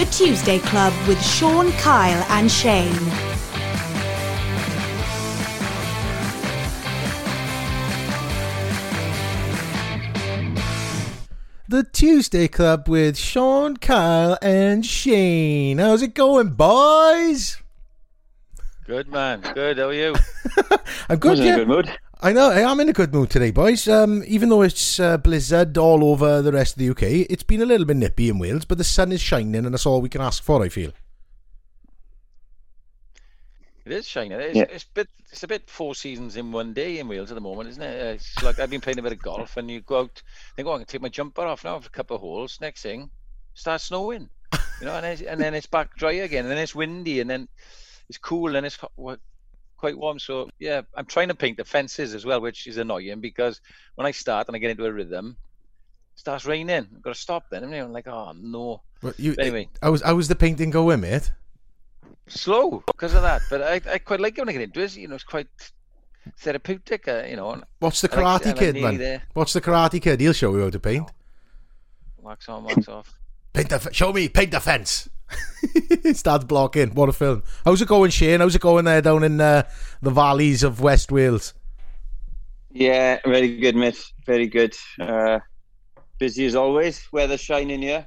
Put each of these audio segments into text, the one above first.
The Tuesday Club with Sean, Kyle, and Shane. The Tuesday Club with Sean, Kyle, and Shane. How's it going, boys? Good man, good. How are you? I'm good. Wasn't in Yeah. a good mood. I know. I am in a good mood today, boys. Um, even though it's uh, blizzard all over the rest of the UK, it's been a little bit nippy in Wales, but the sun is shining, and that's all we can ask for. I feel. It is shining. It's, Yeah. it's a bit. It's a bit four seasons in one day in Wales at the moment, isn't it? Uh, It's like I've been playing a bit of golf, and you go out, think, "Oh, I can take my jumper off now for a couple of holes." Next thing, starts snowing, you know, and, it's, and then it's back dry again, and then it's windy, and then it's cool, and it's hot- wa- quite warm. So yeah, I'm trying to paint the fences as well, which is annoying because when I start and I get into a rhythm, it starts raining. I've got to stop then. And I'm like, oh no. But you, Anyway. I was. I was the painting going, mate. slow because of that. But I, I quite like it when I get into it. You know, it's quite therapeutic. Uh, you know, What's the I like- Karate Kid, man? there. What's the Karate Kid? He'll show you how to paint. wax on, wax off. Paint the. f- Show me. Paint the fence. Starts blocking. What a film. How's it going, Shane? How's it going there down in uh, the valleys of West Wales? Yeah, very good, mate. Very good. Uh, busy as always. Weather shining here.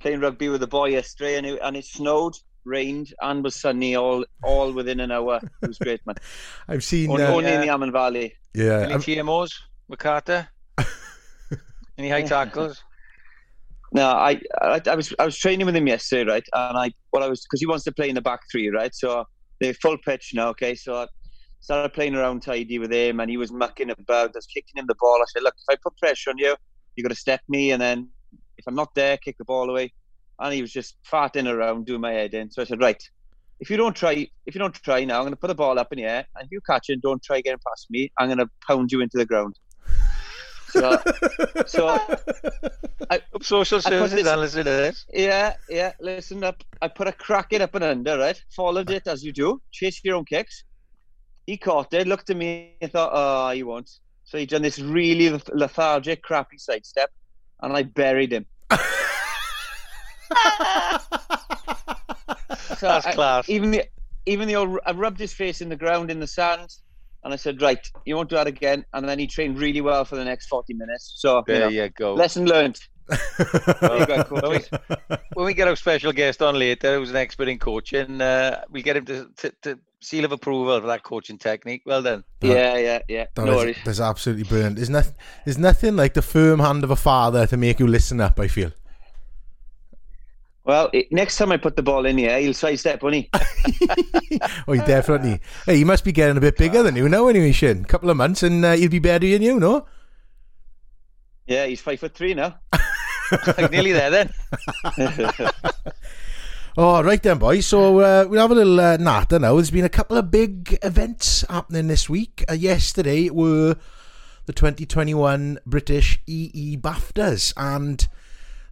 Playing rugby with the boy yesterday, and it, and it snowed, rained, and was sunny all all within an hour. It was great, man. I've seen. Only, Uh, only in the Amman Valley. yeah. Any I'm- TMOs with Any high tackles? No, I, I I was I was training with him yesterday, right? And I what I was because he wants to play in the back three, right? So they're full pitch now, okay? So I started playing around tidy with him, and he was mucking about. I was kicking him the ball. I said, "Look, if I put pressure on you, you got to step me, and then if I'm not there, kick the ball away." And he was just farting around, doing my head in. So I said, "Right, if you don't try, if you don't try now, I'm going to put the ball up in the air, and if you catch it, don't try getting past me. I'm going to pound you into the ground." So, so I, Social services listen to this. yeah, yeah. Listen up. I put a crack it up and under, right? Followed it as you do. Chase your own kicks. He caught it, looked at me, and thought, oh, he won't. So he done this really lethargic, crappy sidestep, and I buried him. So That's I- class. Even the, even the old, I rubbed his face in the ground in the sand, and I said, right, you won't do that again. And then he trained really well for the next 40 minutes. So, you There know, you go. lesson learned. There go, when, we, when we get our special guest on later, who's an expert in coaching, uh, we'll get him to, to, to seal of approval for that coaching technique. Well done. Yeah, yeah, yeah. That no is- worries. That's absolutely brilliant. There's, noth- there's nothing like the firm hand of a father to make you listen up, I feel. Well, it, next time I put the ball in here, he'll sidestep, won't he? oh, he definitely. Hey, he must be getting a bit bigger than you now, anyway, Shane. A couple of months and uh, he'll be better than you, no? Yeah, he's five foot three now. like Nearly there then. Oh, right then, boys. So uh, we'll have a little uh, natter now. There's been a couple of big events happening this week. Uh, yesterday were the 2021 British EE BAFTAs, and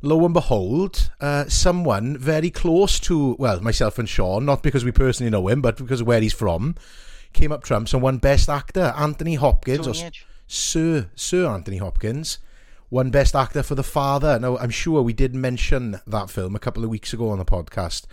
lo and behold, uh, someone very close to, well, myself and Sean, not because we personally know him, but because of where he's from, came up trumps and won Best Actor. Anthony Hopkins, or Edge. Sir Sir Anthony Hopkins won Best Actor for The Father. Now, I'm sure we did mention that film a couple of weeks ago on the podcast.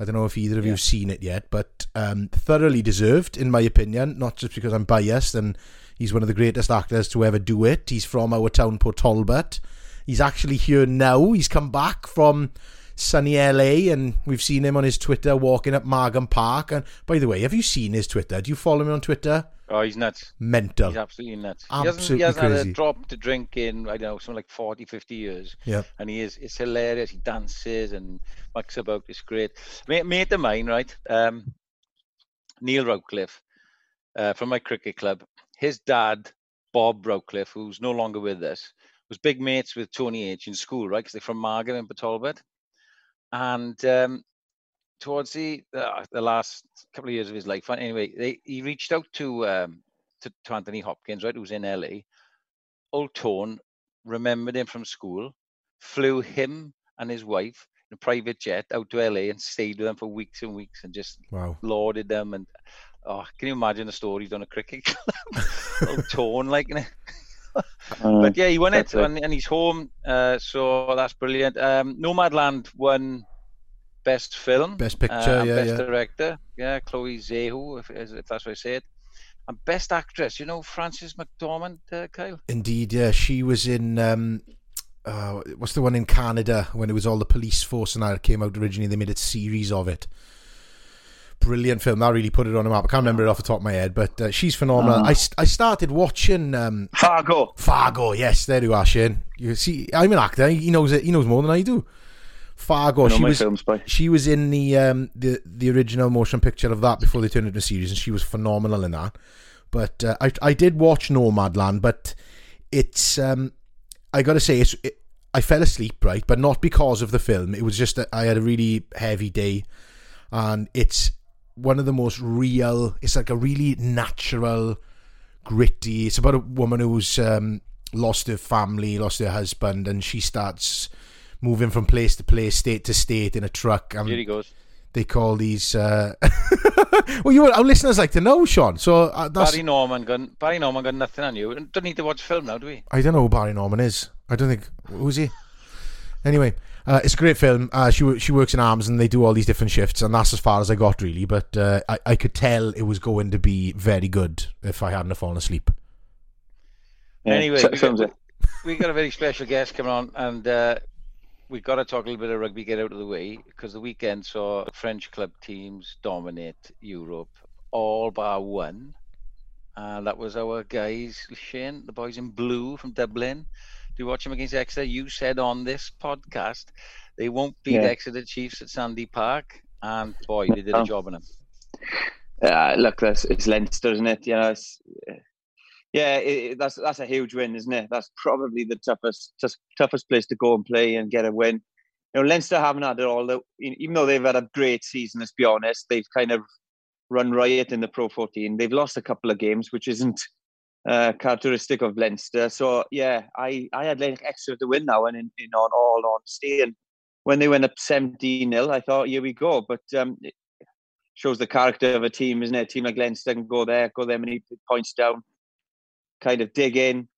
I don't know if either of you have seen it yet, but um, thoroughly deserved, in my opinion, not just because I'm biased and he's one of the greatest actors to ever do it. He's from our town, Port Talbot. He's actually here now. He's come back from sunny LA and we've seen him on his Twitter walking up Margam Park. And by the way, have you seen his Twitter? Do you follow him on Twitter? Oh, he's nuts. Mental. He's absolutely nuts. he Absolutely hasn't, he hasn't had a drop to drink in, I don't know, something like 40, 50 years. Yeah. And he is, it's hilarious. He dances and mucks about. It's great. Mate, mate of mine, right? Um, Neil Rowcliffe uh, from my cricket club. His dad, Bob Rowcliffe, who's no longer with us, was big mates with Tony H in school, right? Because they're from Margam and Talbot. And um, towards the uh, the last couple of years of his life, anyway, they, he reached out to, um, to to Anthony Hopkins, right, who's in LA. Old Tone remembered him from school, flew him and his wife in a private jet out to LA and stayed with them for weeks and weeks and just Wow. lauded them and oh, can you imagine the stories on a cricket club? Old Tone like. Innit? but yeah, he won it, it. and, and he's home. Uh, so that's brilliant. Um, Nomadland won best film, Best picture, uh, and yeah, best yeah. director, yeah, Chloe Zhao, if, if that's what I say it, and best actress. You know Frances McDormand, uh, Kyle. Indeed, yeah. She was in um, uh, what's the one in Canada when it was all the police force and that came out originally. They made a series of it. Brilliant film. That really put it on the map. I can't remember it off the top of my head, but uh, she's phenomenal. Uh-huh. I, st- I started watching um, Fargo. Fargo. Yes, there you are, Shane. You see, I'm an actor. He knows it. He knows more than I do. Fargo. I She was films she was in the um, the the original motion picture of that before they turned it into a series, and she was phenomenal in that. But uh, I I did watch Nomadland, but it's um, I got to say it's it, I fell asleep right, but not because of the film. It was just that I had a really heavy day, and it's one of the most real. It's like a really natural, gritty. It's about a woman who's um, lost her family, lost her husband, and she starts moving from place to place, state to state in a truck. And Here he goes. they call these. Uh... well, you our listeners like to know, Sean. So uh, that's. Barry Norman got Barry Norman got nothing on you. Don't need to watch film now, do we? I don't know who Barry Norman is. I don't think who's he. Anyway, uh, it's a great film. Uh, she she works in arms, and they do all these different shifts, and that's as far as I got really. But uh, I I could tell it was going to be very good if I hadn't fallen asleep. Yeah, Anyway, so- we films got- it. we got a very special guest coming on, and uh, we've got to talk a little bit of rugby, get out of the way, because the weekend saw French club teams dominate Europe, all bar one. And that was our guys, Shane, the boys in blue from Dublin. Do you watch them against Exeter? You said on this podcast they won't beat Yeah. Exeter Chiefs at Sandy Park. And boy, they did a job on them. Uh, look, that's it's Leinster, isn't it? You know, it's, yeah, it, that's that's a huge win, isn't it? That's probably the toughest just toughest place to go and play and get a win. You know, Leinster haven't had it all. Even though they've had a great season, let's be honest, they've kind of run riot in the Pro 14. They've lost a couple of games, which isn't uh, characteristic of Leinster. So yeah, I I had like extra to win now, and in, in on all honesty, and when they went up 17 0 I thought, here we go. But um, it shows the character of a team, isn't it? A team like Leinster can go there, go there many points down, kind of dig in,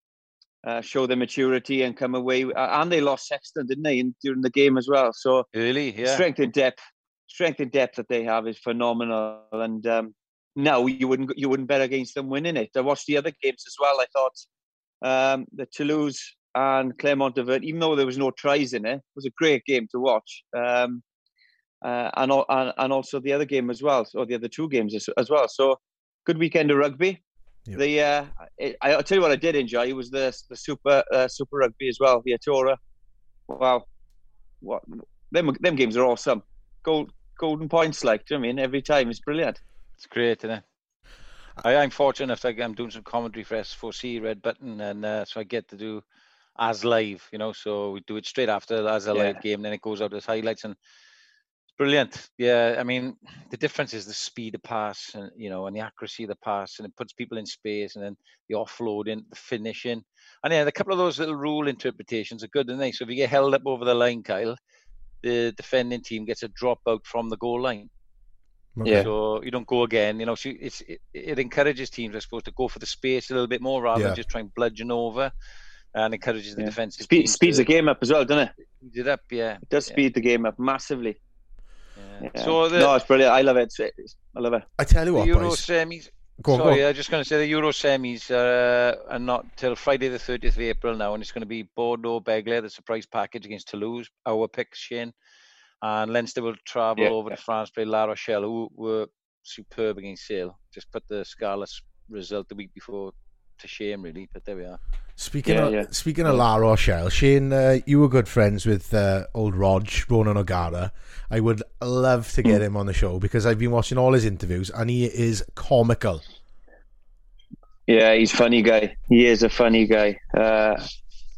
uh, show their maturity, and come away. And they lost Sexton, didn't they, in, during the game as well? So Early, yeah. strength and depth, strength and depth that they have is phenomenal. And um, no, you wouldn't you wouldn't bet against them winning it. I watched the other games as well. I thought um, the Toulouse and Clermont Devert, even though there was no tries in it, it was a great game to watch. Um, uh, and, and and also the other game as well, or the other two games as, as well. So good weekend of rugby. Yep. The uh, I, I'll tell you what I did enjoy it was the the super uh, super rugby as well. The Aotearoa. Wow, what them them games are awesome. Gold golden points, like do you know I mean every time it's brilliant. It's great, isn't it? I, I'm fortunate enough that I'm doing some commentary for S4C Red Button, and uh, so I get to do as live, you know. So we do it straight after as a Yeah. live game, then it goes out as highlights, and it's brilliant. Yeah, I mean, the difference is the speed of pass, and you know, and the accuracy of the pass, and it puts people in space, and then the offloading, the finishing, and yeah, a couple of those little rule interpretations are good, aren't they? So if you get held up over the line, Kyle, the defending team gets a drop out from the goal line. Yeah. So you don't go again. You know, so it's it, it encourages teams, I suppose, to go for the space a little bit more rather Yeah. than just trying and bludgeon over, and encourages the Yeah. defensive Speed, speeds to the game up as well, doesn't it? speed it up. Yeah, It does Yeah. speed the game up massively. yeah. Yeah. So the, no, it's brilliant. I love it. It's- it's- I love it. I tell you the what, Euro boys. semis. Go on, go sorry, on. I was just going to say the Euro semis uh, are not till Friday the 30th of April now, and it's going to be Bordeaux, Begles, the surprise package against Toulouse. Our picks, Shane, and Leinster will travel Yeah. over to France, play La Rochelle, who were superb against Sale. Just put the Scarlets result the week before to shame, really. But there we are. Speaking Yeah, of yeah. speaking of La Rochelle, Shane, uh, you were good friends with uh, old Rog Ronan O'Gara. I would love to Hmm. get him on the show because I've been watching all his interviews and he is comical. Yeah, he's a funny guy. He is a funny guy. Uh,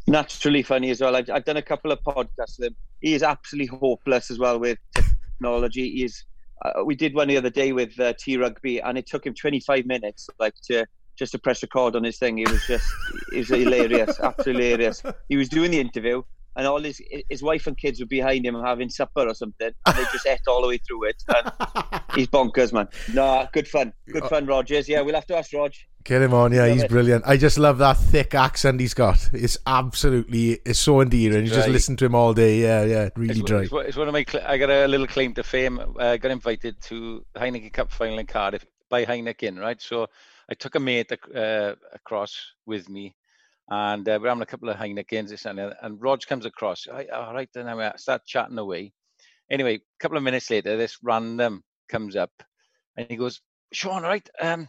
naturally funny as well. I've, I've done a couple of podcasts with him. He is absolutely hopeless as well with technology. He is. Uh, we did one the other day with uh, T Rugby, and it took him 25 minutes, like to just to press record on his thing. It was just, it was hilarious, absolutely hilarious. He was doing the interview, and all his his wife and kids were behind him having supper or something, and they just ate all the way through it. And he's bonkers, man. No, good fun, good fun, Rogers. Yeah, we'll have to ask Rog. Get him on, yeah, Love he's it. brilliant. I just love that thick accent he's got. It's absolutely, it's so endearing. You just listen to him all day. Yeah, yeah, really It's, dry. it's, one- it's one of my. I got a little claim to fame. I got invited to Heineken Cup final in Cardiff by Heineken, right? So I took a mate ac- uh, across with me, and uh, we're having a couple of Heinekens, this and and Rog comes across. I, all right, then I start chatting away. Anyway, a couple of minutes later, this random comes up, and he goes, "Sean, right? Um,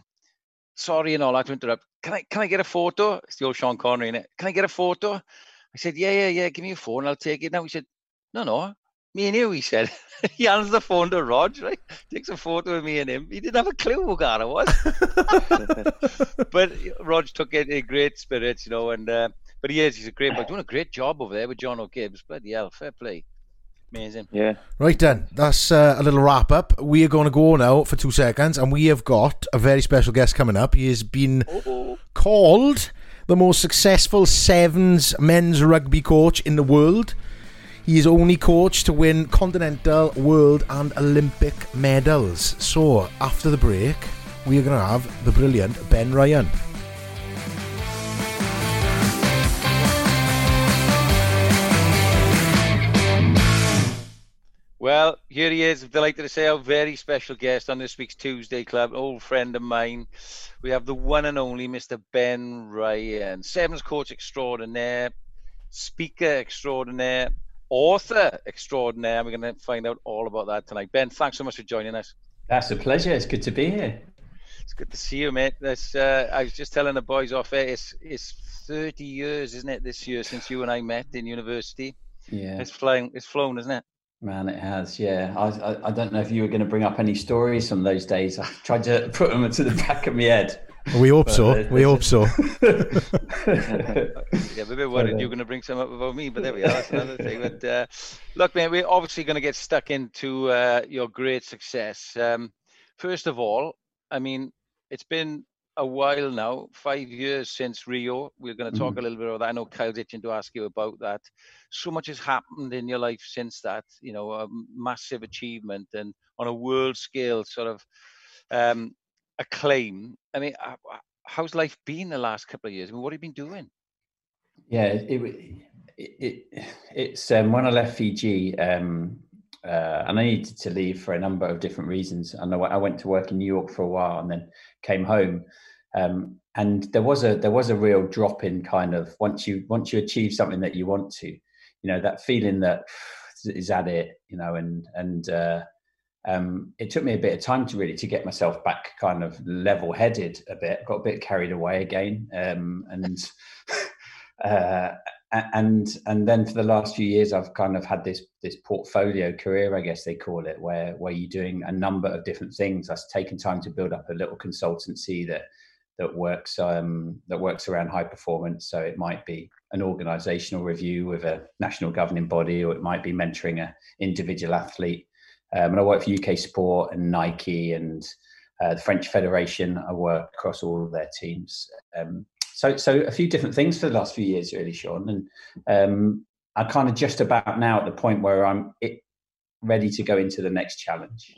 sorry and all that to interrupt. Can I can I get a photo? It's the old Sean Connery in it. Can I get a photo? I said, yeah, yeah, yeah. Give me your phone. I'll take it now. He said, no, no. Me and you, he said. he hands the phone to Rog, right? Takes a photo of me and him. He didn't have a clue who Gara was. but Rog took it in great spirits, you know, and uh, but he is, he's a great boy. Doing a great job over there with Jono Gibbes. Bloody hell, fair play. Amazing. Yeah. Right then, that's uh, a little wrap up. We are going to go now for two seconds, and we have got a very special guest coming up. He has been called the most successful sevens men's rugby coach in the world. He is only coach to win continental, world, and Olympic medals. So, after the break, we are going to have the brilliant Ben Ryan. Well, here he is. Delighted to say our very special guest on this week's Tuesday Club, old friend of mine. We have the one and only Mr. Ben Ryan, Sevens coach extraordinaire, speaker extraordinaire, author extraordinaire. We're going to find out all about that tonight. Ben, thanks so much for joining us. That's a pleasure. It's good to be here. It's good to see you, mate. This, uh, I was just telling the boys off air, it's, it's 30 years, isn't it, this year since you and I met in university? Yeah, It's flying, it's flown, isn't it? man, it has. Yeah, I, I, I don't know if you were going to bring up any stories from those days. I tried to put them to the back of my head. We hope But, so. uh, We hope so. Yeah, I'm a bit worried you're going to bring some up about me, but there we are. That's another thing. But uh, look, man, we're obviously going to get stuck into uh, your great success. Um, first of all, I mean, it's been a while now, five years since Rio. We're going to talk a little bit about that. I know Kyle's itching to ask you about that. So much has happened in your life since that. You know, a massive achievement and on a world scale, sort of um, acclaim. I mean, h- h- how's life been the last couple of years? I mean, what have you been doing? yeah, it, it, it it's um, when I left Fiji, um, uh, and I needed to leave for a number of different reasons. And I went to work in New York for a while, and then came home. Um, and there was a there was a real drop in kind of once you once you achieve something that you want to, you know, that feeling that is that it, you know, and and uh, um, it took me a bit of time to really to get myself back kind of level headed a bit. Got a bit carried away again um, and uh, and and then for the last few years i've kind of had this this portfolio career i guess they call it where where you're doing a number of different things. I've taken time to build up a little consultancy that that works um, that works around high performance. So it might be an organizational review with a national governing body or it might be mentoring a individual athlete um, and I work for UK Sport and Nike and uh, the French Federation. I work across all of their teams. Um, so, so a few different things for the last few years, really, Sean. And um, I'm kind of just about now at the point where I'm it, ready to go into the next challenge.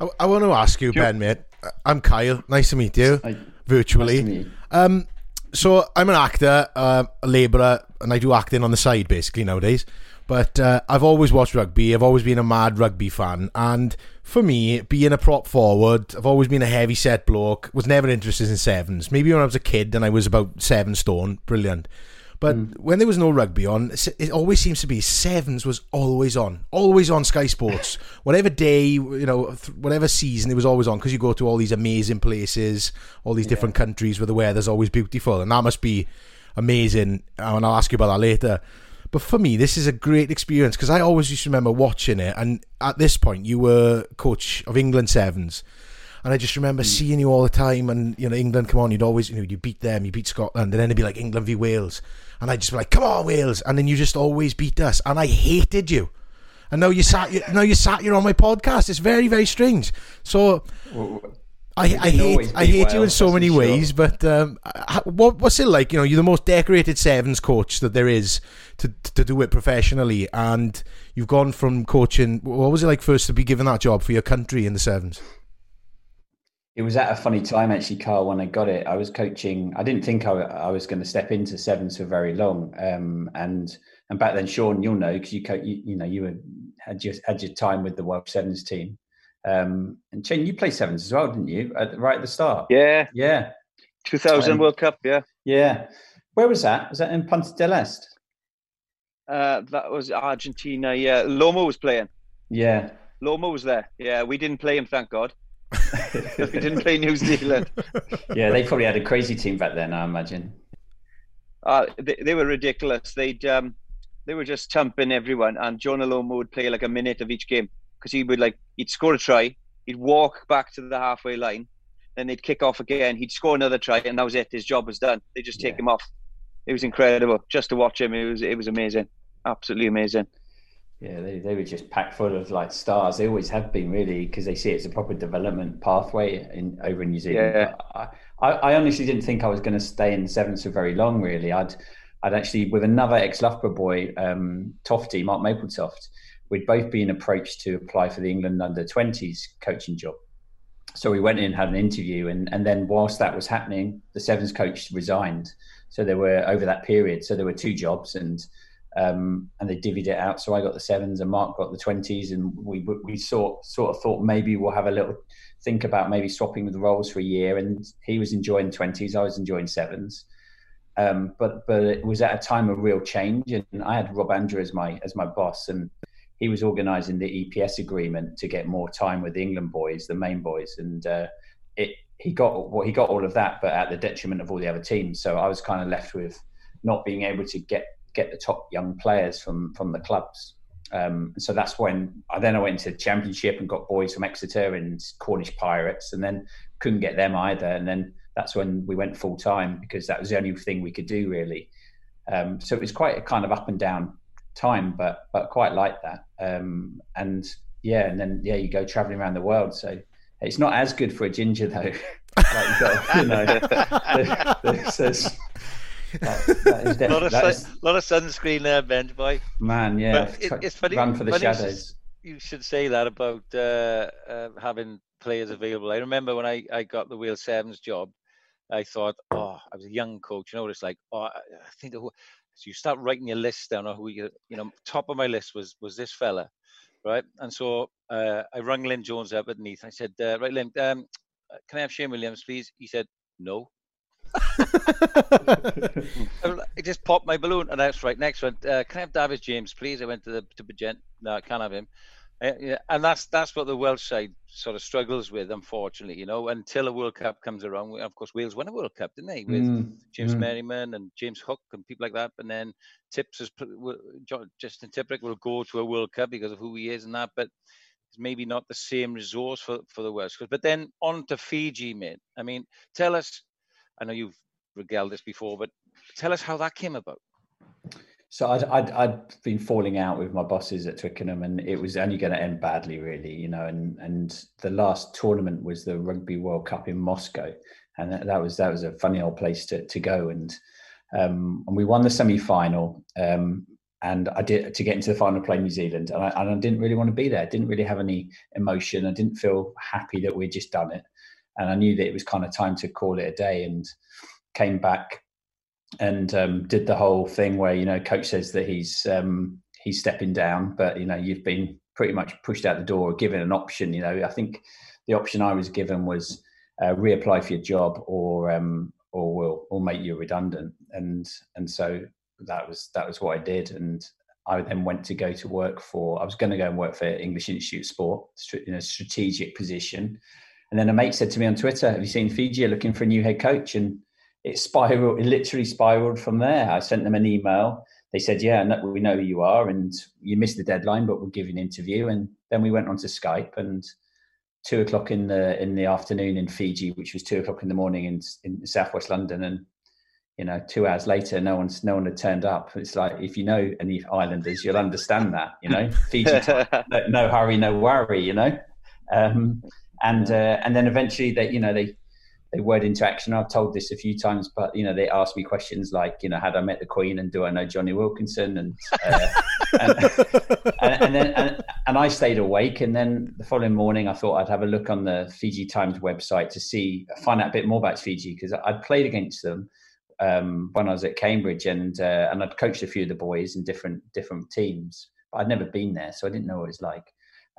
I, I want to ask you, Ben, mate. I'm Kyle. Nice to meet you I, virtually. nice to meet you. Um, so I'm an actor, uh, a labourer, and I do acting on the side basically nowadays. But uh, I've always watched rugby. I've always been a mad rugby fan, and for me, being a prop forward, I've always been a heavy set bloke. Was never interested in sevens. Maybe when I was a kid and I was about seven stone, brilliant. But when there was no rugby on, it always seems to be sevens was always on, always on Sky Sports. whatever day, you know, th- whatever season, it was always on because you go to all these amazing places, all these different countries where the weather's always beautiful, and that must be amazing. And I'll ask you about that later. But for me, this is a great experience because I always used to remember watching it. And at this point, you were coach of England Sevens. And I just remember mm. seeing you all the time. And, you know, England come on, you'd always, you know, you beat them, you beat Scotland. And then it'd be like England v Wales. And I'd just be like, come on, Wales. And then you just always beat us. And I hated you. And now you sat, you, now you sat you're on my podcast. It's very, very strange. So I, I hate I hate you in so many sure. ways, but um, what what's it like? You know, you're the most decorated sevens coach that there is to to do it professionally, and you've gone from coaching. What was it like first to be given that job for your country in the sevens? It was at a funny time actually, Carl. When I got it, I was coaching. I didn't think I, I was going to step into sevens for very long, um, and and back then, Sean, you'll know because you, you you know you were had your had your time with the World Sevens team. Um, and Chen, you played sevens as well, didn't you? At, right at the start. Yeah. Yeah. 2000 um, World Cup. Yeah. Yeah. Where was that? Was that in Punta del Este? Uh, that was Argentina. Yeah. Lomu was playing. Yeah. Lomu was there. Yeah. We didn't play him, thank God. we didn't play New Zealand. yeah, they probably had a crazy team back then, I imagine. Uh, they, they were ridiculous. They'd um, they were just thumping everyone, and Jonah Lomu would play like a minute of each game because he would like he'd score a try, he'd walk back to the halfway line, then they'd kick off again, he'd score another try, and that was it. His job was done. They just take yeah. him off. It was incredible just to watch him. It was it was amazing, absolutely amazing. Yeah, they, they were just packed full of like stars. They always have been really because they see it's a proper development pathway in over in New Zealand. Yeah. I, I, I honestly didn't think I was going to stay in sevens for very long. Really, I'd I'd actually with another ex Loughborough boy, um, Tofty Mark Mapletoft, we'd both been approached to apply for the England under 20s coaching job. So we went in, had an interview, and, and then whilst that was happening, the sevens coach resigned. So there were over that period. So there were two jobs, and um, and they divvied it out. So I got the sevens, and Mark got the twenties, and we we sort sort of thought maybe we'll have a little think about maybe swapping the roles for a year. And he was enjoying twenties, I was enjoying sevens. Um, but but it was at a time of real change, and I had Rob Andrew as my as my boss, and he was organising the EPS agreement to get more time with the England boys, the main boys, and uh, it he got well, he got all of that, but at the detriment of all the other teams. So I was kind of left with not being able to get get the top young players from from the clubs. Um, so that's when I then I went into championship and got boys from Exeter and Cornish Pirates, and then couldn't get them either. And then that's when we went full time because that was the only thing we could do really. Um, so it was quite a kind of up and down time, but but quite like that. Um, and yeah, and then yeah, you go traveling around the world. So it's not as good for a ginger though. like, got, you know, there's, there's, that, that is a lot of sun, is, lot of sunscreen there, bench boy. Man, yeah, it, it's funny. Run for the funny shadows. You should say that about uh, uh, having players available. I remember when I, I got the Wheel Sevens job, I thought, oh, I was a young coach. You know, what it's like, oh, I think who. So you start writing your list down. Or who you, you know, top of my list was was this fella, right? And so uh, I rang Lyn Jones up at Neath. I said, uh, right, Lyn, um, can I have Shane Williams, please? He said, no. I just popped my balloon, and that's right. Next one, uh, can I have Dafydd James, please? I went to the to Bridgend. No, I can't have him. Uh, yeah, and that's that's what the Welsh side sort of struggles with, unfortunately. You know, until a World Cup comes around. Of course, Wales won a World Cup, didn't they? With mm. James mm. Merriman and James Hook and people like that. And then Tips is Justin Tipuric will go to a World Cup because of who he is and that. But it's maybe not the same resource for for the Welsh. But then on to Fiji, mate. I mean, tell us. I know you've regaled this before, but tell us how that came about. So I'd, I'd, I'd been falling out with my bosses at Twickenham, and it was only going to end badly, really, you know. And and the last tournament was the Rugby World Cup in Moscow, and that, that was that was a funny old place to to go. And um, and we won the semi final. Um, and I did to get into the final play New Zealand, and I, and I didn't really want to be there. I didn't really have any emotion. I didn't feel happy that we'd just done it, and I knew that it was kind of time to call it a day. And came back and um, did the whole thing where you know coach says that he's um, he's stepping down, but you know you've been pretty much pushed out the door, given an option. You know, I think the option I was given was uh, reapply for your job, or um, or we'll or make you redundant, and and so that was that was what I did, and I then went to go to work for. I was going to go and work for English Institute of Sport in a strategic position, and then a mate said to me on Twitter, "Have you seen Fiji looking for a new head coach?" and it spiraled, it literally spiraled from there. I sent them an email. They said, "Yeah, no, we know who you are, and you missed the deadline, but we'll give you an interview." And then we went on to Skype, and two o'clock in the in the afternoon in Fiji, which was two o'clock in the morning in in southwest London, and you know, two hours later, no one's no one had turned up. It's like if you know any islanders, you'll understand that. You know, Fiji, no, no, hurry, no worry. You know, um, and uh, and then eventually they you know they they word into action. I've told this a few times, but you know they ask me questions like you know had I met the Queen and do I know Jonny Wilkinson and uh, and, and, and, then and, and, I stayed awake. And then the following morning, I thought I'd have a look on the Fiji Times website to see find out a bit more about Fiji because I'd played against them um, when I was at Cambridge and uh, and I'd coached a few of the boys in different different teams. But I'd never been there, so I didn't know what it was like.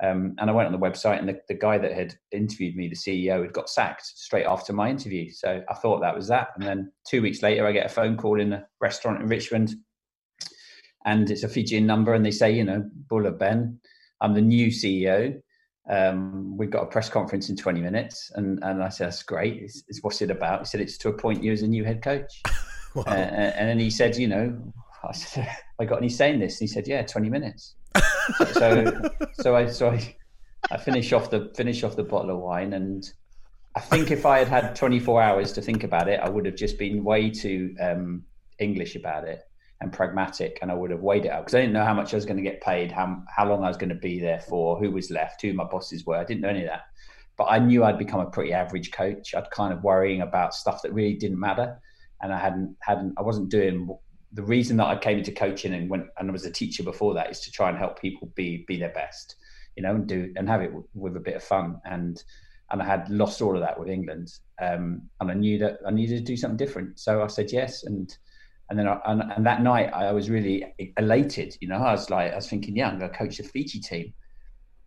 Um, and I went on the website, and the, the, guy that had interviewed me, the CEO, had got sacked straight after my interview. So I thought that was that. And then two weeks later, I get a phone call in a restaurant in Richmond, and it's a Fijian number, and they say, you know, Bula Ben, I'm the new CEO. Um, we've got a press conference in 20 minutes. And, and I said, that's great. It's, it's what's it about? He said, it's to appoint you as a new head coach. wow. uh, and then he said, you know, I said, I got any saying this? And he said, yeah, 20 minutes so so I so I, I finish off the finish off the bottle of wine and I think if I had had 24 hours to think about it, I would have just been way too um, English about it and pragmatic, and I would have weighed it out because I didn't know how much I was going to get paid, how how long I was going to be there for, who was left, who my bosses were. I didn't know any of that, but I knew I'd become a pretty average coach. I'd kind of worrying about stuff that really didn't matter, and I hadn't hadn't I wasn't doing the reason that I came into coaching and went and was a teacher before that is to try and help people be be their best, you know, and do and have it w- with a bit of fun. And and I had lost all of that with England, um, and I knew that I needed to do something different. So I said yes, and and then I, and, and that night I was really elated. You know, I was like I was thinking, yeah, I'm going to coach the Fiji team.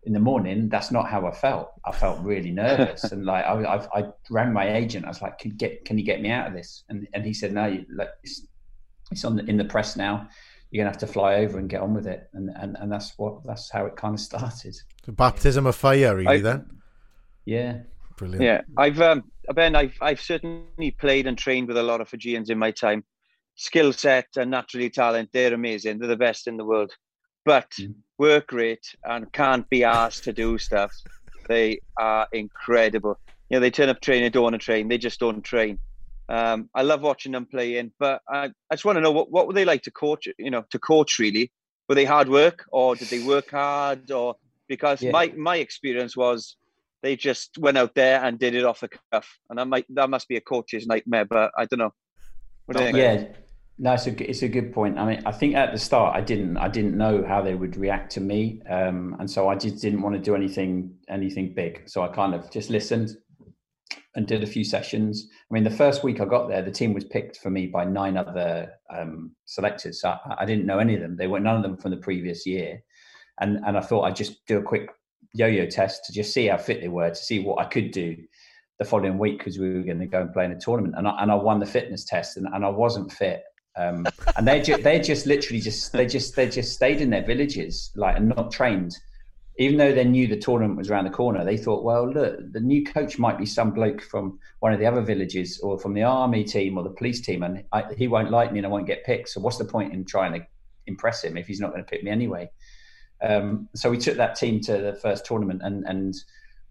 In the morning, that's not how I felt. I felt really nervous, and like I, I, I rang my agent. I was like, "Can get, can you get me out of this?" And and he said, "No, you, like, it's on the, in the press now. You're gonna have to fly over and get on with it, and and, and that's what that's how it kind of started. The baptism of fire, really. I, then, yeah, brilliant. Yeah, I've um, Ben, I've I've certainly played and trained with a lot of Fijians in my time. Skill set and naturally talent, they're amazing. They're the best in the world. But mm. work rate and can't be asked to do stuff. They are incredible. You know, they turn up training, don't want to train. They just don't train. Um, I love watching them playing, but I, I just want to know what, what were they like to coach? You know, to coach really. Were they hard work, or did they work hard, or because yeah. my my experience was they just went out there and did it off the cuff, and that might that must be a coach's nightmare. But I don't know. What do yeah, no, it's a it's a good point. I mean, I think at the start I didn't I didn't know how they would react to me, um, and so I just didn't want to do anything anything big. So I kind of just listened, and did a few sessions. I mean, the first week I got there, the team was picked for me by nine other um, selectors. So I, I, didn't know any of them. They were none of them from the previous year, and and I thought I'd just do a quick yo-yo test to just see how fit they were, to see what I could do the following week because we were going to go and play in a tournament. And I, and I won the fitness test, and, and I wasn't fit. Um, and they ju- they just literally just they just they just stayed in their villages like and not trained even though they knew the tournament was around the corner, they thought, well, look, the new coach might be some bloke from one of the other villages or from the army team or the police team, and I, he won't like me and I won't get picked. So what's the point in trying to impress him if he's not going to pick me anyway? Um, so we took that team to the first tournament, and and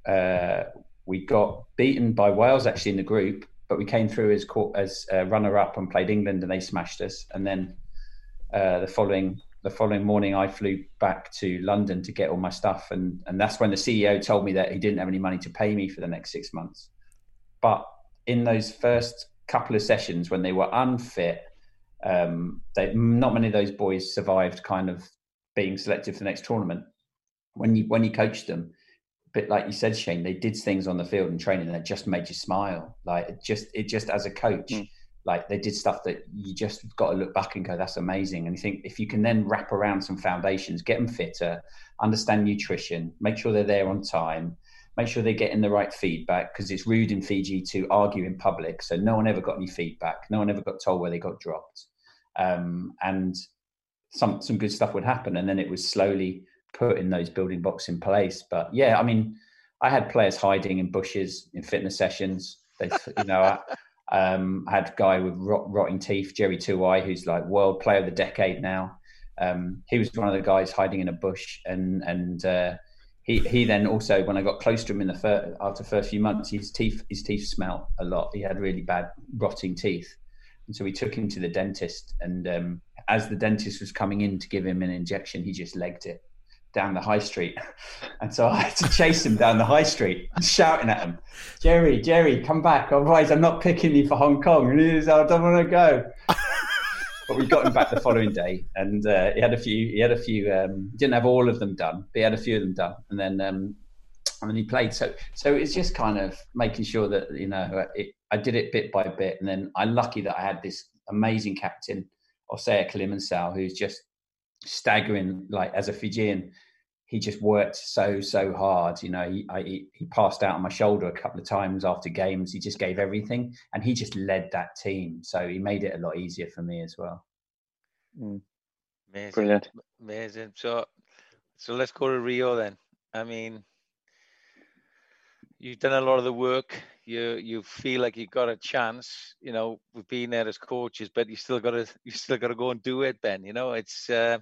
uh, we got beaten by Wales actually in the group, but we came through as as uh, runner up and played England, and they smashed us. And then uh, the following the following morning, I flew back to London to get all my stuff, and and that's when the CEO told me that he didn't have any money to pay me for the next six months. But in those first couple of sessions, when they were unfit, um, they, not many of those boys survived kind of being selected for the next tournament. When you when you coached them, a bit like you said, Shane, they did things on the field and training that just made you smile. Like it just it just as a coach. Mm like they did stuff that you just got to look back and go, that's amazing. And you think if you can then wrap around some foundations, get them fitter, understand nutrition, make sure they're there on time, make sure they're getting the right feedback because it's rude in Fiji to argue in public. So no one ever got any feedback. No one ever got told where they got dropped. Um, and some some good stuff would happen, and then it was slowly putting those building blocks in place. But yeah, I mean, I had players hiding in bushes in fitness sessions. They, you know, I, um, I had a guy with rot, rotting teeth, Jerry Tuwai, who's like world player of the decade now. Um, he was one of the guys hiding in a bush, and and uh, he he then also when I got close to him in the fir- after the first few months, his teeth his teeth smell a lot. He had really bad rotting teeth, and so we took him to the dentist. And um, as the dentist was coming in to give him an injection, he just legged it. Down the high street. And so I had to chase him down the high street, shouting at him, Jerry, Jerry, come back. Otherwise, I'm not picking you for Hong Kong. And he was, I don't want to go. but we got him back the following day and uh, he had a few, he had a few, um, didn't have all of them done, but he had a few of them done. And then, um, and then he played. So, so it's just kind of making sure that, you know, it, I did it bit by bit. And then I'm lucky that I had this amazing captain, Osea Kolinisau, who's just staggering. Like as a Fijian, he just worked so so hard. You know, he, I, he passed out on my shoulder a couple of times after games. He just gave everything, and he just led that team. So he made it a lot easier for me as well. Mm. Amazing. Brilliant. Amazing. So, so let's go to Rio then. I mean, you've done a lot of the work. You you feel like you've got a chance. You know, we've been there as coaches, but you still got to you still got to go and do it, Ben. You know, it's uh,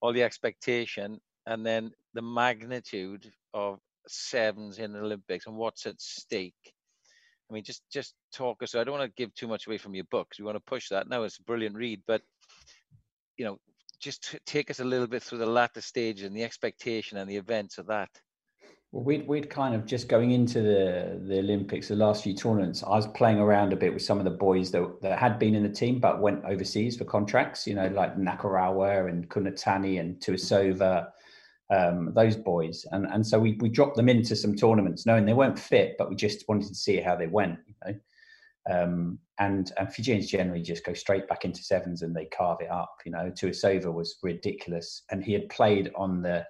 all the expectation, and then the magnitude of sevens in the Olympics and what's at stake. I mean, just just talk us. I don't want to give too much away from your book we want to push that. No, it's a brilliant read, but you know, just t- take us a little bit through the latter stages and the expectation and the events of that. Well, we'd, we'd kind of just going into the, the Olympics, the last few tournaments, I was playing around a bit with some of the boys that, that had been in the team but went overseas for contracts, you know, like Nakarawa and Kunatani and Tuisova, um, those boys. And, and so we, we dropped them into some tournaments knowing they weren't fit, but we just wanted to see how they went, you know. Um, and and Fijians generally just go straight back into sevens and they carve it up. You know, Tuisova was ridiculous, and he had played on the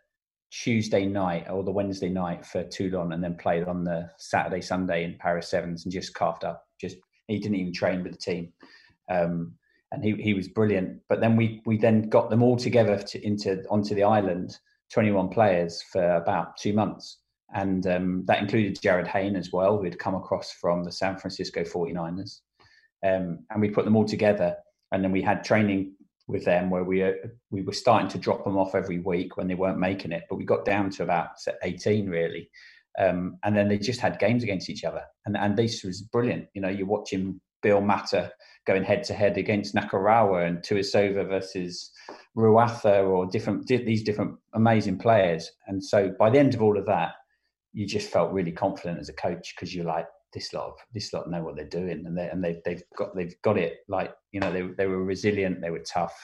Tuesday night or the Wednesday night for Toulon, and then played on the Saturday Sunday in Paris sevens and just carved up. Just he didn't even train with the team, um, and he he was brilliant. But then we we then got them all together to, into onto the island, twenty one players for about two months and um, that included Jarryd Hayne as well, who had come across from the San Francisco 49ers. Um, and we put them all together, and then we had training with them where we uh, we were starting to drop them off every week when they weren't making it, but we got down to about 18 really. Um, and then they just had games against each other, and and this was brilliant. You know, you're watching Bill Mata going head to head against Nakarawa and Tuisova versus Ruatha or different these different amazing players. And so by the end of all of that, you just felt really confident as a coach because you're like this lot of this lot know what they're doing and they and they they've got they've got it like you know they they were resilient they were tough.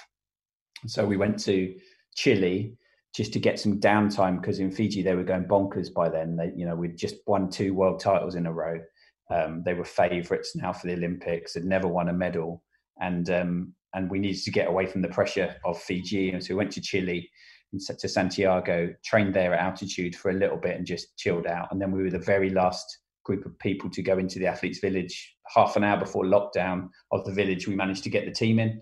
So we went to Chile just to get some downtime because in Fiji they were going bonkers by then. They you know we'd just won two world titles in a row. Um, they were favourites now for the Olympics had never won a medal and um, and we needed to get away from the pressure of Fiji. And so we went to Chile and to Santiago, trained there at altitude for a little bit and just chilled out. And then we were the very last group of people to go into the athletes' village. Half an hour before lockdown of the village, we managed to get the team in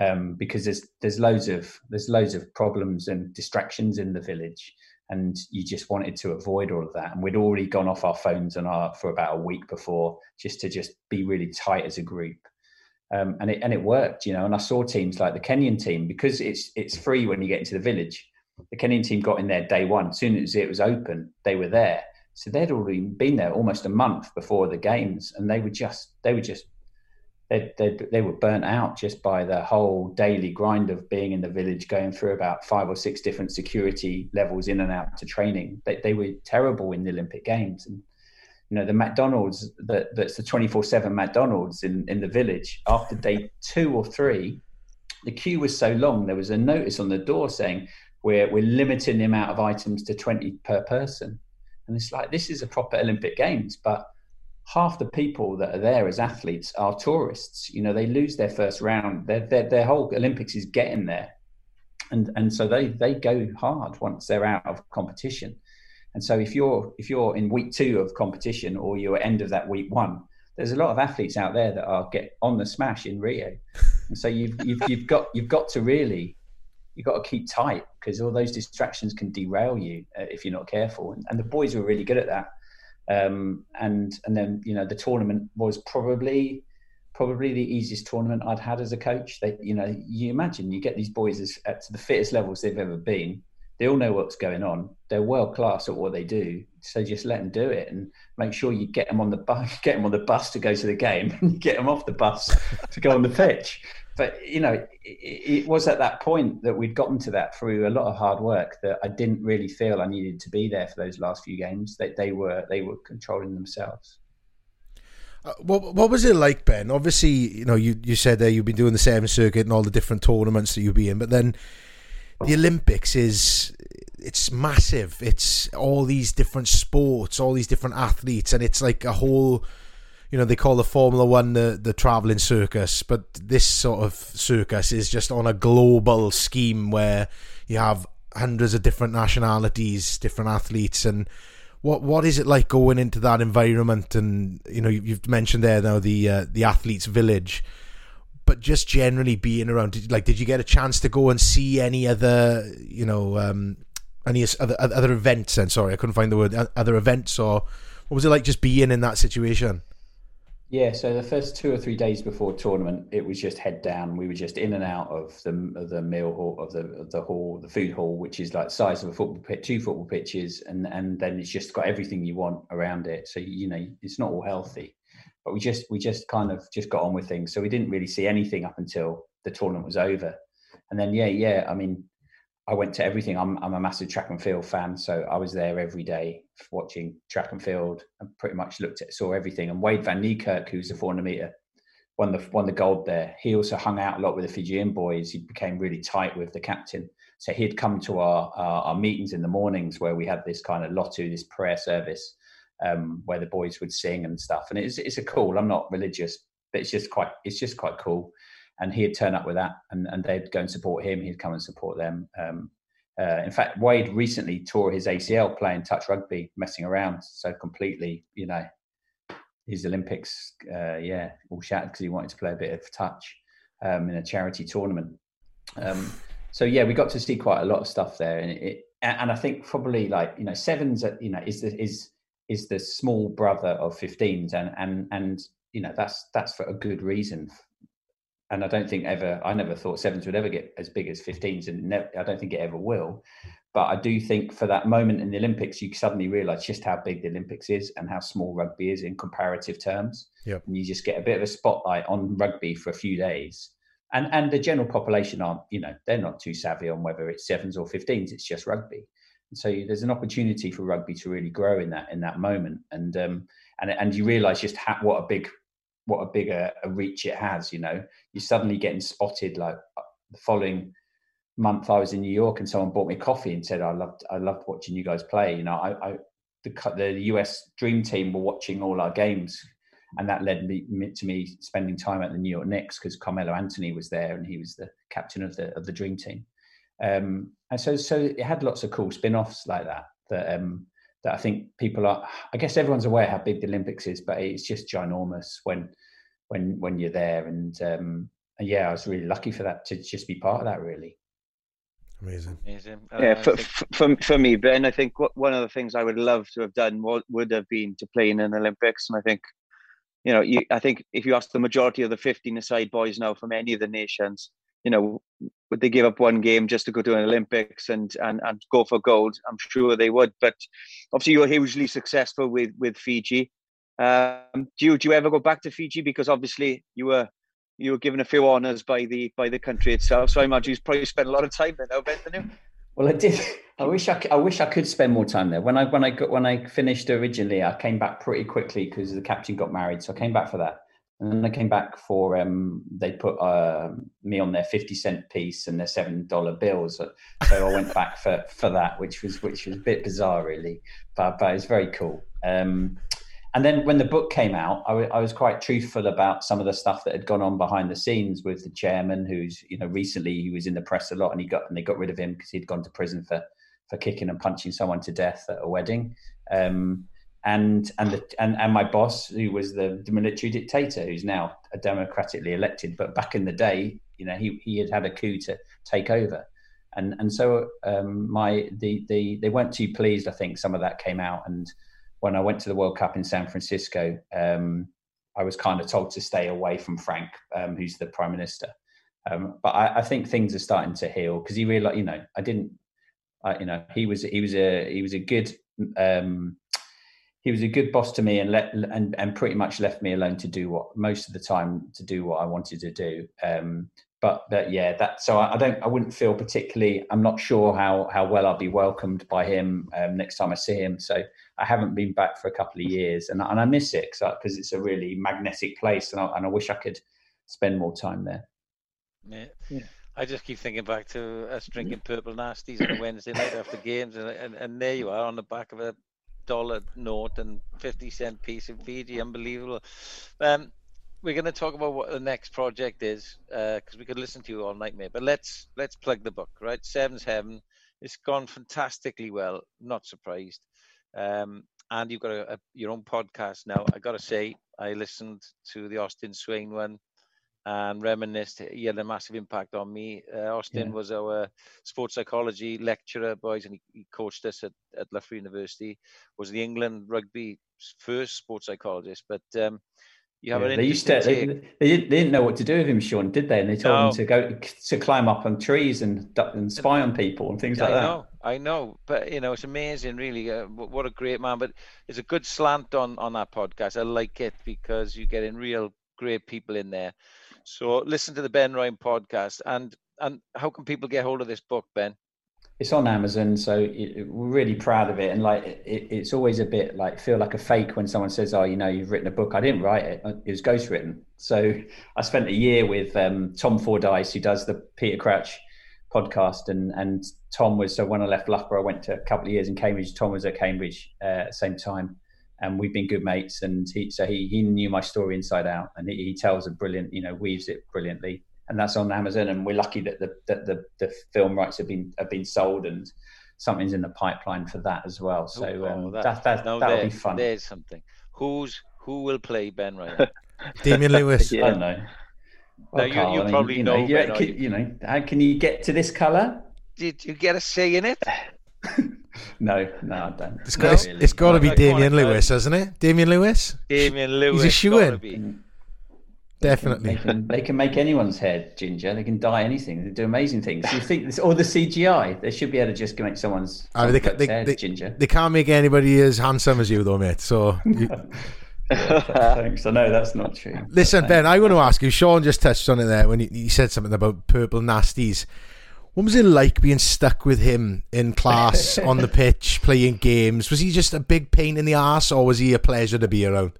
um, because there's there's loads of there's loads of problems and distractions in the village, and you just wanted to avoid all of that. And we'd already gone off our phones and our for about a week before, just to just be really tight as a group. Um, and it and it worked, you know. And I saw teams like the Kenyan team because it's it's free when you get into the village. The Kenyan team got in there day one. As soon as it was open, they were there. So they'd already been there almost a month before the games, and they were just they were just they they they were burnt out just by the whole daily grind of being in the village, going through about five or six different security levels in and out to training. They they were terrible in the Olympic Games and you know the McDonald's that that's the 24/7 McDonald's in in the village after day 2 or 3 the queue was so long there was a notice on the door saying we're we're limiting the amount of items to 20 per person and it's like this is a proper Olympic games but half the people that are there as athletes are tourists. You know they lose their first round. Their their, their whole Olympics is getting there. And and so they they go hard once they're out of competition. And so if you're if you're in week two of competition or you're end of that week one, there's a lot of athletes out there that are get on the smash in Rio. And so you've you've you've got you've got to really you've got to keep tight because all those distractions can derail you uh, if you're not careful. And, and, the boys were really good at that. Um, and and then you know the tournament was probably probably the easiest tournament I'd had as a coach. They you know you imagine you get these boys as, at to the fittest levels they've ever been They all know what's going on. They're world class at what they do. So just let them do it and make sure you get them on the bus, get them on the bus to go to the game, and get them off the bus to go on the pitch. But you know, it, it was at that point that we'd gotten to that through a lot of hard work that I didn't really feel I needed to be there for those last few games. That they were they were controlling themselves. Uh, what what was it like, Ben? Obviously, you know, you, you said there you've been doing the seven circuit and all the different tournaments that you'll be in, but then the Olympics is it's massive. It's all these different sports, all these different athletes, and it's like a whole. You know, they call the Formula One the the traveling circus, but this sort of circus is just on a global scheme where you have hundreds of different nationalities, different athletes, and what what is it like going into that environment? And you know, you've mentioned there now the uh, the athletes' village, but just generally being around. Did, like, did you get a chance to go and see any other, you know, um, any other other events? And sorry, I couldn't find the word. Other events, or what was it like just being in that situation? Yeah, so the first two or three days before tournament, it was just head down. We were just in and out of the of the meal hall of the of the hall, the food hall, which is like size of a football pitch, two football pitches, and and then it's just got everything you want around it. So you know, it's not all healthy, but we just we just kind of just got on with things. So we didn't really see anything up until the tournament was over, and then yeah, yeah. I mean, I went to everything. I'm I'm a massive track and field fan, so I was there every day watching track and field and pretty much looked at saw everything. And Wade van Niekerk, who's the 400 meter, won the won the gold there. He also hung out a lot with the Fijian boys. He became really tight with the captain. So he'd come to our our, our meetings in the mornings where we had this kind of lotu, this prayer service, um, where the boys would sing and stuff. And it's it's a cool. I'm not religious, but it's just quite it's just quite cool and he'd turn up with that, and, and they'd go and support him. He'd come and support them. Um, uh, in fact, Wade recently tore his ACL playing touch rugby, messing around. So completely, you know, his Olympics, uh, yeah, all shattered because he wanted to play a bit of touch um, in a charity tournament. Um, so yeah, we got to see quite a lot of stuff there, and it, and I think probably like you know sevens, you know, is the is is the small brother of 15s, and and and you know that's that's for a good reason and I don't think ever. I never thought sevens would ever get as big as 15s, and I don't think it ever will. But I do think for that moment in the Olympics, you suddenly realise just how big the Olympics is and how small rugby is in comparative terms. Yep. And you just get a bit of a spotlight on rugby for a few days. And and the general population aren't, you know, they're not too savvy on whether it's sevens or 15s. It's just rugby. And so there's an opportunity for rugby to really grow in that in that moment. And um, and and you realise just how, what a big what a bigger a reach it has. You know, you're suddenly getting spotted. Like uh, the following month, I was in New York and someone bought me coffee and said, "I loved, I loved watching you guys play." You know, I, I the the US Dream Team were watching all our games, and that led me to me spending time at the New York Knicks because Carmelo Anthony was there and he was the captain of the of the Dream Team. Um, and so, so it had lots of cool spin-offs like that. That um, that I think people are. I guess everyone's aware how big the Olympics is, but it's just ginormous when when when you're there. And, um, yeah, I was really lucky for that to just be part of that. Really. Amazing. Amazing. Yeah, Uh, for, for for me, Ben, I think what, one of the things I would love to have done would, would have been to play in an Olympics, and I think, you know, you, I think if you ask the majority of the 15 aside boys now from any of the nations, you know, would they give up one game just to go to an Olympics and and and go for gold? I'm sure they would. But obviously, you were hugely successful with with Fiji. Um, do you do you ever go back to Fiji? Because obviously you were you were given a few honours by the by the country itself. So I imagine you've probably spent a lot of time there? Well, I did. I wish I, c- I wish I could spend more time there. When I when I got when I finished originally, I came back pretty quickly because the captain got married. So I came back for that, and then I came back for um, they put uh, me on their fifty cent piece and their seven dollar bills. So, I went back for for that, which was which was a bit bizarre, really, but but it was very cool. Um, and then when the book came out, I wa- I was quite truthful about some of the stuff that had gone on behind the scenes with the chairman, who's you know recently he was in the press a lot, and he got and they got rid of him because he'd gone to prison for for kicking and punching someone to death at a wedding. Um, and and the and, and my boss, who was the, the military dictator, who's now democratically elected, but back in the day, you know, he he had had a coup to take over. And and so um, my the the they weren't too pleased. I think some of that came out, and when I went to the World Cup in San Francisco, um, I was kind of told to stay away from Frank, um, who's the prime minister. Um, but I, I think things are starting to heal because he realized, you know, I didn't. I, you know, he was he was a he was a good um, he was a good boss to me and let and and pretty much left me alone to do what most of the time to do what I wanted to do. Um, but but yeah, that so I, I, don't I wouldn't feel particularly. I'm not sure how how well I'll be welcomed by him um, next time I see him. So I haven't been back for a couple of years, and and I miss it because it's a really magnetic place, and I, and I wish I could spend more time there. Yeah. yeah. I just keep thinking back to us drinking purple nasties on a Wednesday night after games, and, and, and there you are on the back of a dollar note and 50 cent piece in Fiji. Unbelievable. Um, we're going to talk about what the next project is because uh, we could listen to you all night, mate. But let's let's plug the book, right? Seven's Heaven. It's gone fantastically well. Not surprised. Um, and you've got a, a, your own podcast now. I got to say, I listened to the Austin Swain one and reminisced. He had a massive impact on me. Uh, Austin yeah. was our sports psychology lecturer, boys, and he, he coached us at, at Loughborough University. Was the England rugby first sports psychologist, but um, you have yeah, an they used to they, they, didn't, they, didn't, know what to do with him, Sean, did they? And they told no. him to go to climb up on trees and and spy on people and things like I that. I know, I know, but you know, it's amazing, really. Uh, what a great man! But it's a good slant on on that podcast. I like it because you get in real great people in there. So listen to the Ben Ryan podcast. And and how can people get hold of this book, Ben? It's on Amazon, so it, we're really proud of it. And like, it, it's always a bit like feel like a fake when someone says, "Oh, you know, you've written a book." I didn't write it; it was ghostwritten. So I spent a year with um, Tom Fordyce, who does the Peter Crouch podcast, and and Tom was so when I left Loughborough, I went to a couple of years in Cambridge. Tom was at Cambridge uh, at the same time, and we've been good mates. And he, so he, he knew my story inside out, and he, he tells a brilliant, you know, weaves it brilliantly. And that's on Amazon. And we're lucky that the that the, the film rights have been have been sold, and something's in the pipeline for that as well. So oh, um, that, that, that no, that'll be fun. There's something. Who's who will play Ben Ryan? Damian Lewis. yeah. I don't know. Well, no, you, you probably know. You know, can, you know, how can you get to this color? Did you get a say in it? no, no, I don't. It's got, it's, it's got to be Damian Lewis, hasn't it? Damian Lewis. Damian Lewis. He's a shoo in. Mm. Definitely. They can, they can, make anyone's head ginger. They can dye anything. They do amazing things. You think this, or the CGI? They should be able to just make someone's, I mean, they, can, they, they, ginger. They can't make anybody as handsome as you, though, mate. So. You... Thanks. I know that's not true. Listen, Ben, I want to ask you. Sean just touched on it there when he, he said something about purple nasties. What was it like being stuck with him in class on the pitch playing games? Was he just a big pain in the ass, or was he a pleasure to be around?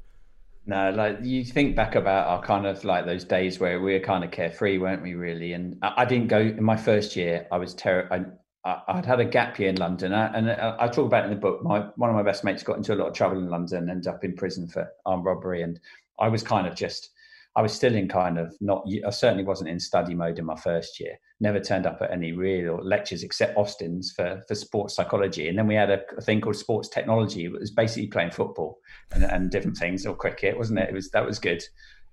No, like you think back about our kind of like those days where we were kind of carefree, weren't we? Really, and I, I didn't go in my first year. I was terrible. I, would had a gap year in London, uh, and I, I, talk about it in the book. My one of my best mates got into a lot of trouble in London, and ended up in prison for armed robbery, and I was kind of just I was still in kind of not, I certainly wasn't in study mode in my first year. Never turned up at any real lectures except Austin's for, for sports psychology. And then we had a, a thing called sports technology. It was basically playing football and, and, different things or cricket, wasn't it? It was, that was good.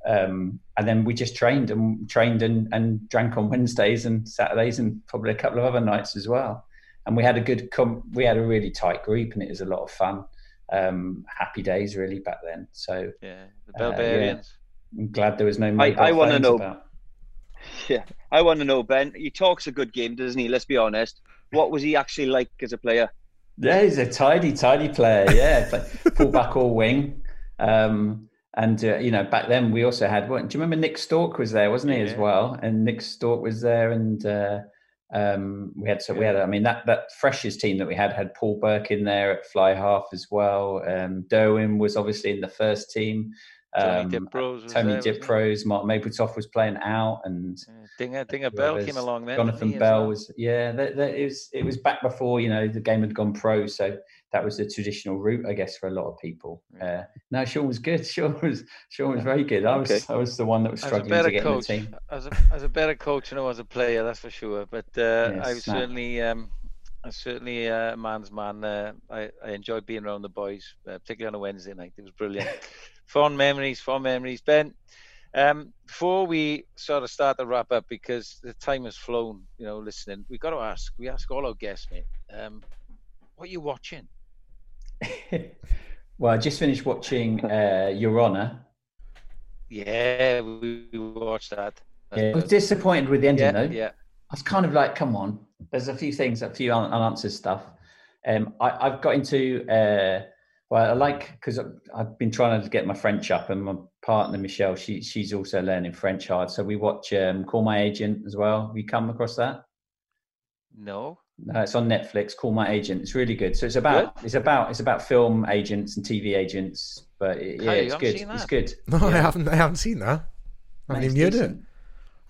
Um, and then we just trained and trained and, and drank on Wednesdays and Saturdays and probably a couple of other nights as well. And we had a good, com- we had a really tight group and it was a lot of fun. Um, happy days really back then. So yeah, the Barbarians. Uh, yeah I'm glad there was no. I, I want to know. About. Yeah, I want to know, Ben. He talks a good game, doesn't he? Let's be honest. What was he actually like as a player? Yeah, he's a tidy, tidy player. Yeah, fullback or wing. Um, and uh, you know, back then we also had. What, do you remember Nick Stork was there, wasn't he, yeah. as well? And Nick Stork was there, and uh, um, we had so we had. I mean, that that freshest team that we had had Paul Burke in there at fly half as well. Um, Derwin was obviously in the first team. Tony um, Diprose, Tony Diprose, Mark Mapletoft was playing out, and yeah, Dinger Dinger Bell came along then. Jonathan Bell well? was yeah. That, that, it was it was back before you know the game had gone pro, so that was the traditional route, I guess, for a lot of people. Uh, no, Sean was good. Sean was Sean was very good. I was okay. I was the one that was struggling to get coach, in the team. As a as a better coach than I was a player, that's for sure. But uh, yes, I was certainly. Um, I'm certainly a man's man. Uh, I, I enjoyed being around the boys, uh, particularly on a Wednesday night. It was brilliant. fond memories, fond memories. Ben, um, before we sort of start to wrap up, because the time has flown, you know, listening, we've got to ask. We ask all our guests, mate. Um, what are you watching? well, I just finished watching uh, Your Honor. Yeah, we, we watched that. Yeah, I was disappointed with the ending, yeah, though. Yeah. I was kind of like, come on. There's a few things, a few unanswered stuff. Um, I, have got into uh, well, I like because I've been trying to get my French up, and my partner Michelle, she she's also learning French hard. So we watch um, Call My Agent as well. Have you come across that? No. No, it's on Netflix. Call My Agent. It's really good. So it's about good. it's about it's about film agents and TV agents. But it, yeah, it's good. It's good. No, yeah. I haven't. I haven't seen that. I haven't even heard it.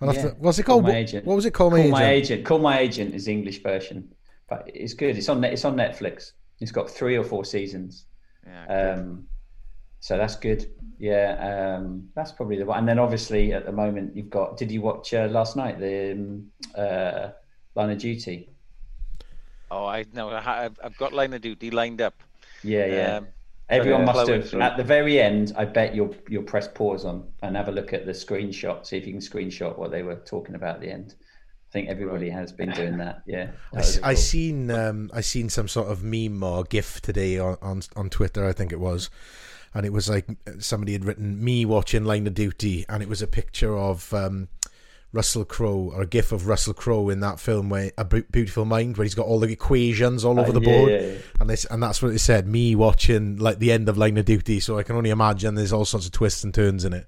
Yeah. To, what's it called? What, what, was it called? Call my, my agent? agent. Call my agent is the English version, but it's good. It's on. It's on Netflix. It's got three or four seasons. Yeah, um, so that's good. Yeah, um, that's probably the one. And then obviously at the moment you've got. Did you watch uh, last night the um, uh, Line of Duty? Oh, I know. I've got Line of Duty lined up. Yeah, yeah. Um, Everyone must have. At the very end, I bet you'll you'll press pause on and have a look at the screenshot. See if you can screenshot what they were talking about at the end. I think everybody has been doing that. Yeah, that I, I seen um, I seen some sort of meme or GIF today on, on on Twitter. I think it was, and it was like somebody had written me watching Line of Duty, and it was a picture of um, Russell Crowe or a GIF of Russell Crowe in that film where a Beautiful Mind, where he's got all the equations all over uh, the board, yeah, yeah. and this and that's what it said. Me watching like the end of Line of Duty, so I can only imagine there's all sorts of twists and turns in it.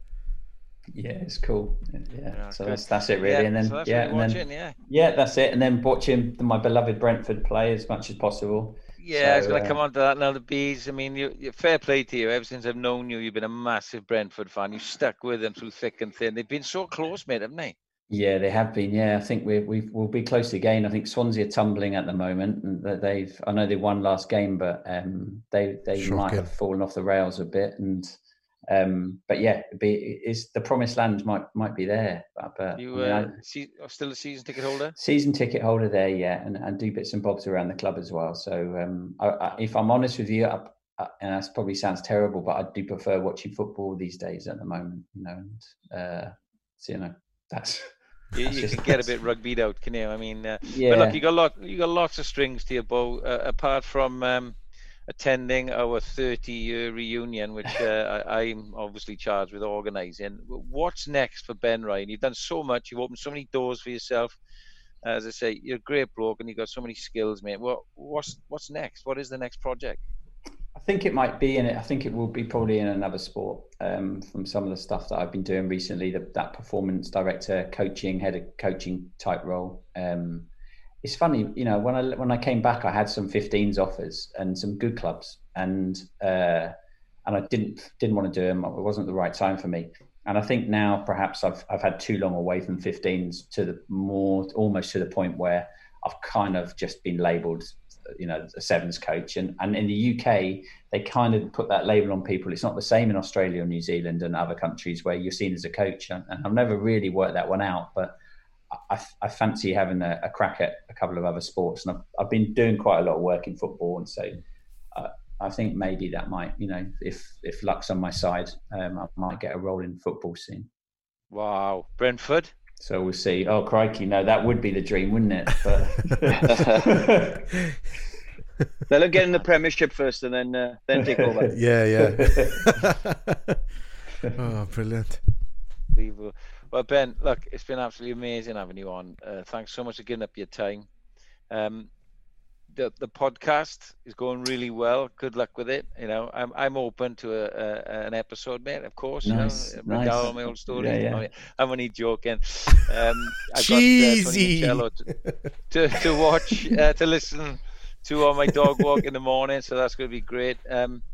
Yeah, it's cool. Yeah, yeah so that's that's it really, yeah, and then so yeah, and watching, then yeah. yeah, that's it, and then watching my beloved Brentford play as much as possible. Yeah, so, I was going to uh, come on to that now. The bees. I mean, you, you, fair play to you. Ever since I've known you, you've been a massive Brentford fan. You stuck with them through thick and thin. They've been so close, mate, haven't they? Yeah, they have been. Yeah, I think we we will be close again. I think Swansea are tumbling at the moment, and they've. I know they won last game, but um, they they Shocking. might have fallen off the rails a bit, and um, but yeah, be is the promised land might might be there. But, but you uh, I mean, I, see, still a season ticket holder? Season ticket holder there, yeah, and, and do bits and bobs around the club as well. So um, I, I, if I'm honest with you, and that probably sounds terrible, but I do prefer watching football these days at the moment. You know, and uh, so you know that's. You, you can get a bit rugbyed out, can you? I mean, uh, yeah. But look, you got lot, you got lots of strings to your bow. Uh, apart from um, attending our 30 year reunion, which uh, I, am obviously charged with organising. What's next for Ben Ryan? You've done so much, you've opened so many doors for yourself. As I say, you're a great bloke and you've got so many skills, mate. What, what's, what's next? What is the next project? I think it might be in it. I think it will be probably in another sport um, from some of the stuff that I've been doing recently. The, that performance director, coaching, head of coaching type role. Um, it's funny, you know, when I when I came back, I had some 15s offers and some good clubs, and uh, and I didn't didn't want to do them. It wasn't the right time for me. And I think now perhaps I've I've had too long away from 15s to the more almost to the point where I've kind of just been labelled, you know, a sevens coach. And and in the UK, they kind of put that label on people. It's not the same in Australia or New Zealand and other countries where you're seen as a coach. And, and I've never really worked that one out, but I, I fancy having a, a, crack at a couple of other sports, and I've, I've been doing quite a lot of work in football, and so uh, I think maybe that might, you know, if if luck's on my side, um, I might get a role in football soon. Wow, Brentford. So we'll see. Oh crikey, no, that would be the dream, wouldn't it? But... They'll get in the Premiership first, and then uh, then take over. Yeah, yeah. oh, brilliant. Well, Ben, look, it's been absolutely amazing having you on. Uh, thanks so much for giving up your time. Um, the the podcast is going really well. Good luck with it. You know, I'm I'm open to a, a an episode, mate. Of course, nice, you know, nice. my old story. Yeah, yeah. I'm only joking. Um, I've Cheesy. got uh, to, to, to watch uh, to listen to on my dog walk in the morning. So that's going to be great. Um,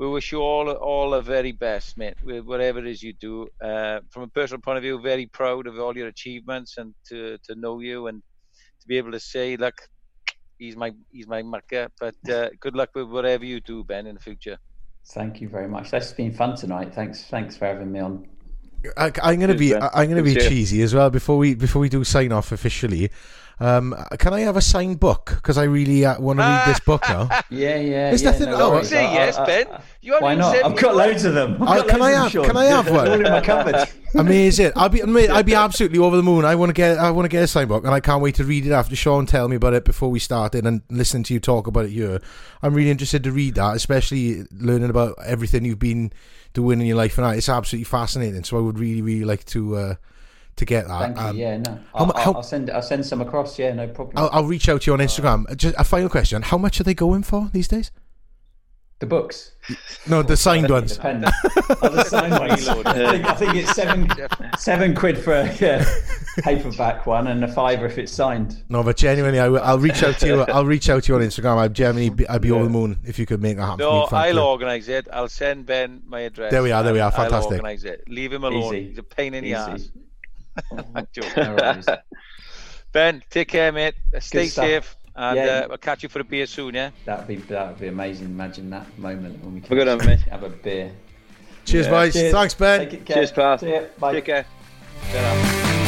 we wish you all all the very best, mate. With whatever it is you do, uh, from a personal point of view, very proud of all your achievements and to to know you and to be able to say, look, he's my he's my mucker. But uh, good luck with whatever you do, Ben, in the future. Thank you very much. That's been fun tonight. Thanks, thanks for having me on. I, am going to be I'm going to be cheesy as well before we before we do sign off officially. Um, can I have a signed book? Because I really uh, want to read this book now. yeah, yeah. Is yeah, nothing? No, oh, say yes, Ben. You why not? I've got loads of them. Uh, can I have? Can I have one? All in my cupboard. Amazing! I'll be, I'll be absolutely over the moon. I want to get, I want to get a signed book, and I can't wait to read it after Sean tell me about it before we started and listen to you talk about it here. I'm really interested to read that, especially learning about everything you've been doing in your life, and it's absolutely fascinating. So I would really, really like to. Uh, to get that. Thank you. Um, yeah, no. I'll, how- I'll send I'll send some across. Yeah, no problem. I'll, I'll reach out to you on Instagram. Just a final question: How much are they going for these days? the books. No, the signed ones. Oh, the signed ones. I think, I think it's seven seven quid for a yeah, paperback one and a fiver if it's signed. No, but genuinely, I will, I'll reach out to you. I'll reach out to you on Instagram. I'd genuinely, be, I'd be over the moon if you could make that happen. No, me. I'll you. organise it. I'll send Ben my address. There we are, there we are. Fantastic. I'll organise it. Leave him alone. Easy. He's a pain in the ass. Easy. I'm joking. No. Ben, take care, mate. Stay safe, and Yeah. uh, I'll catch you for a beer soon. Yeah. That'd be that'd be amazing. Imagine that moment when we Have a good can one, mate. have a beer. Cheers, Yeah. boys. Cheers. Thanks, Ben. Take it care. Cheers, pal. See ya. Bye. Take care. Ta-ra.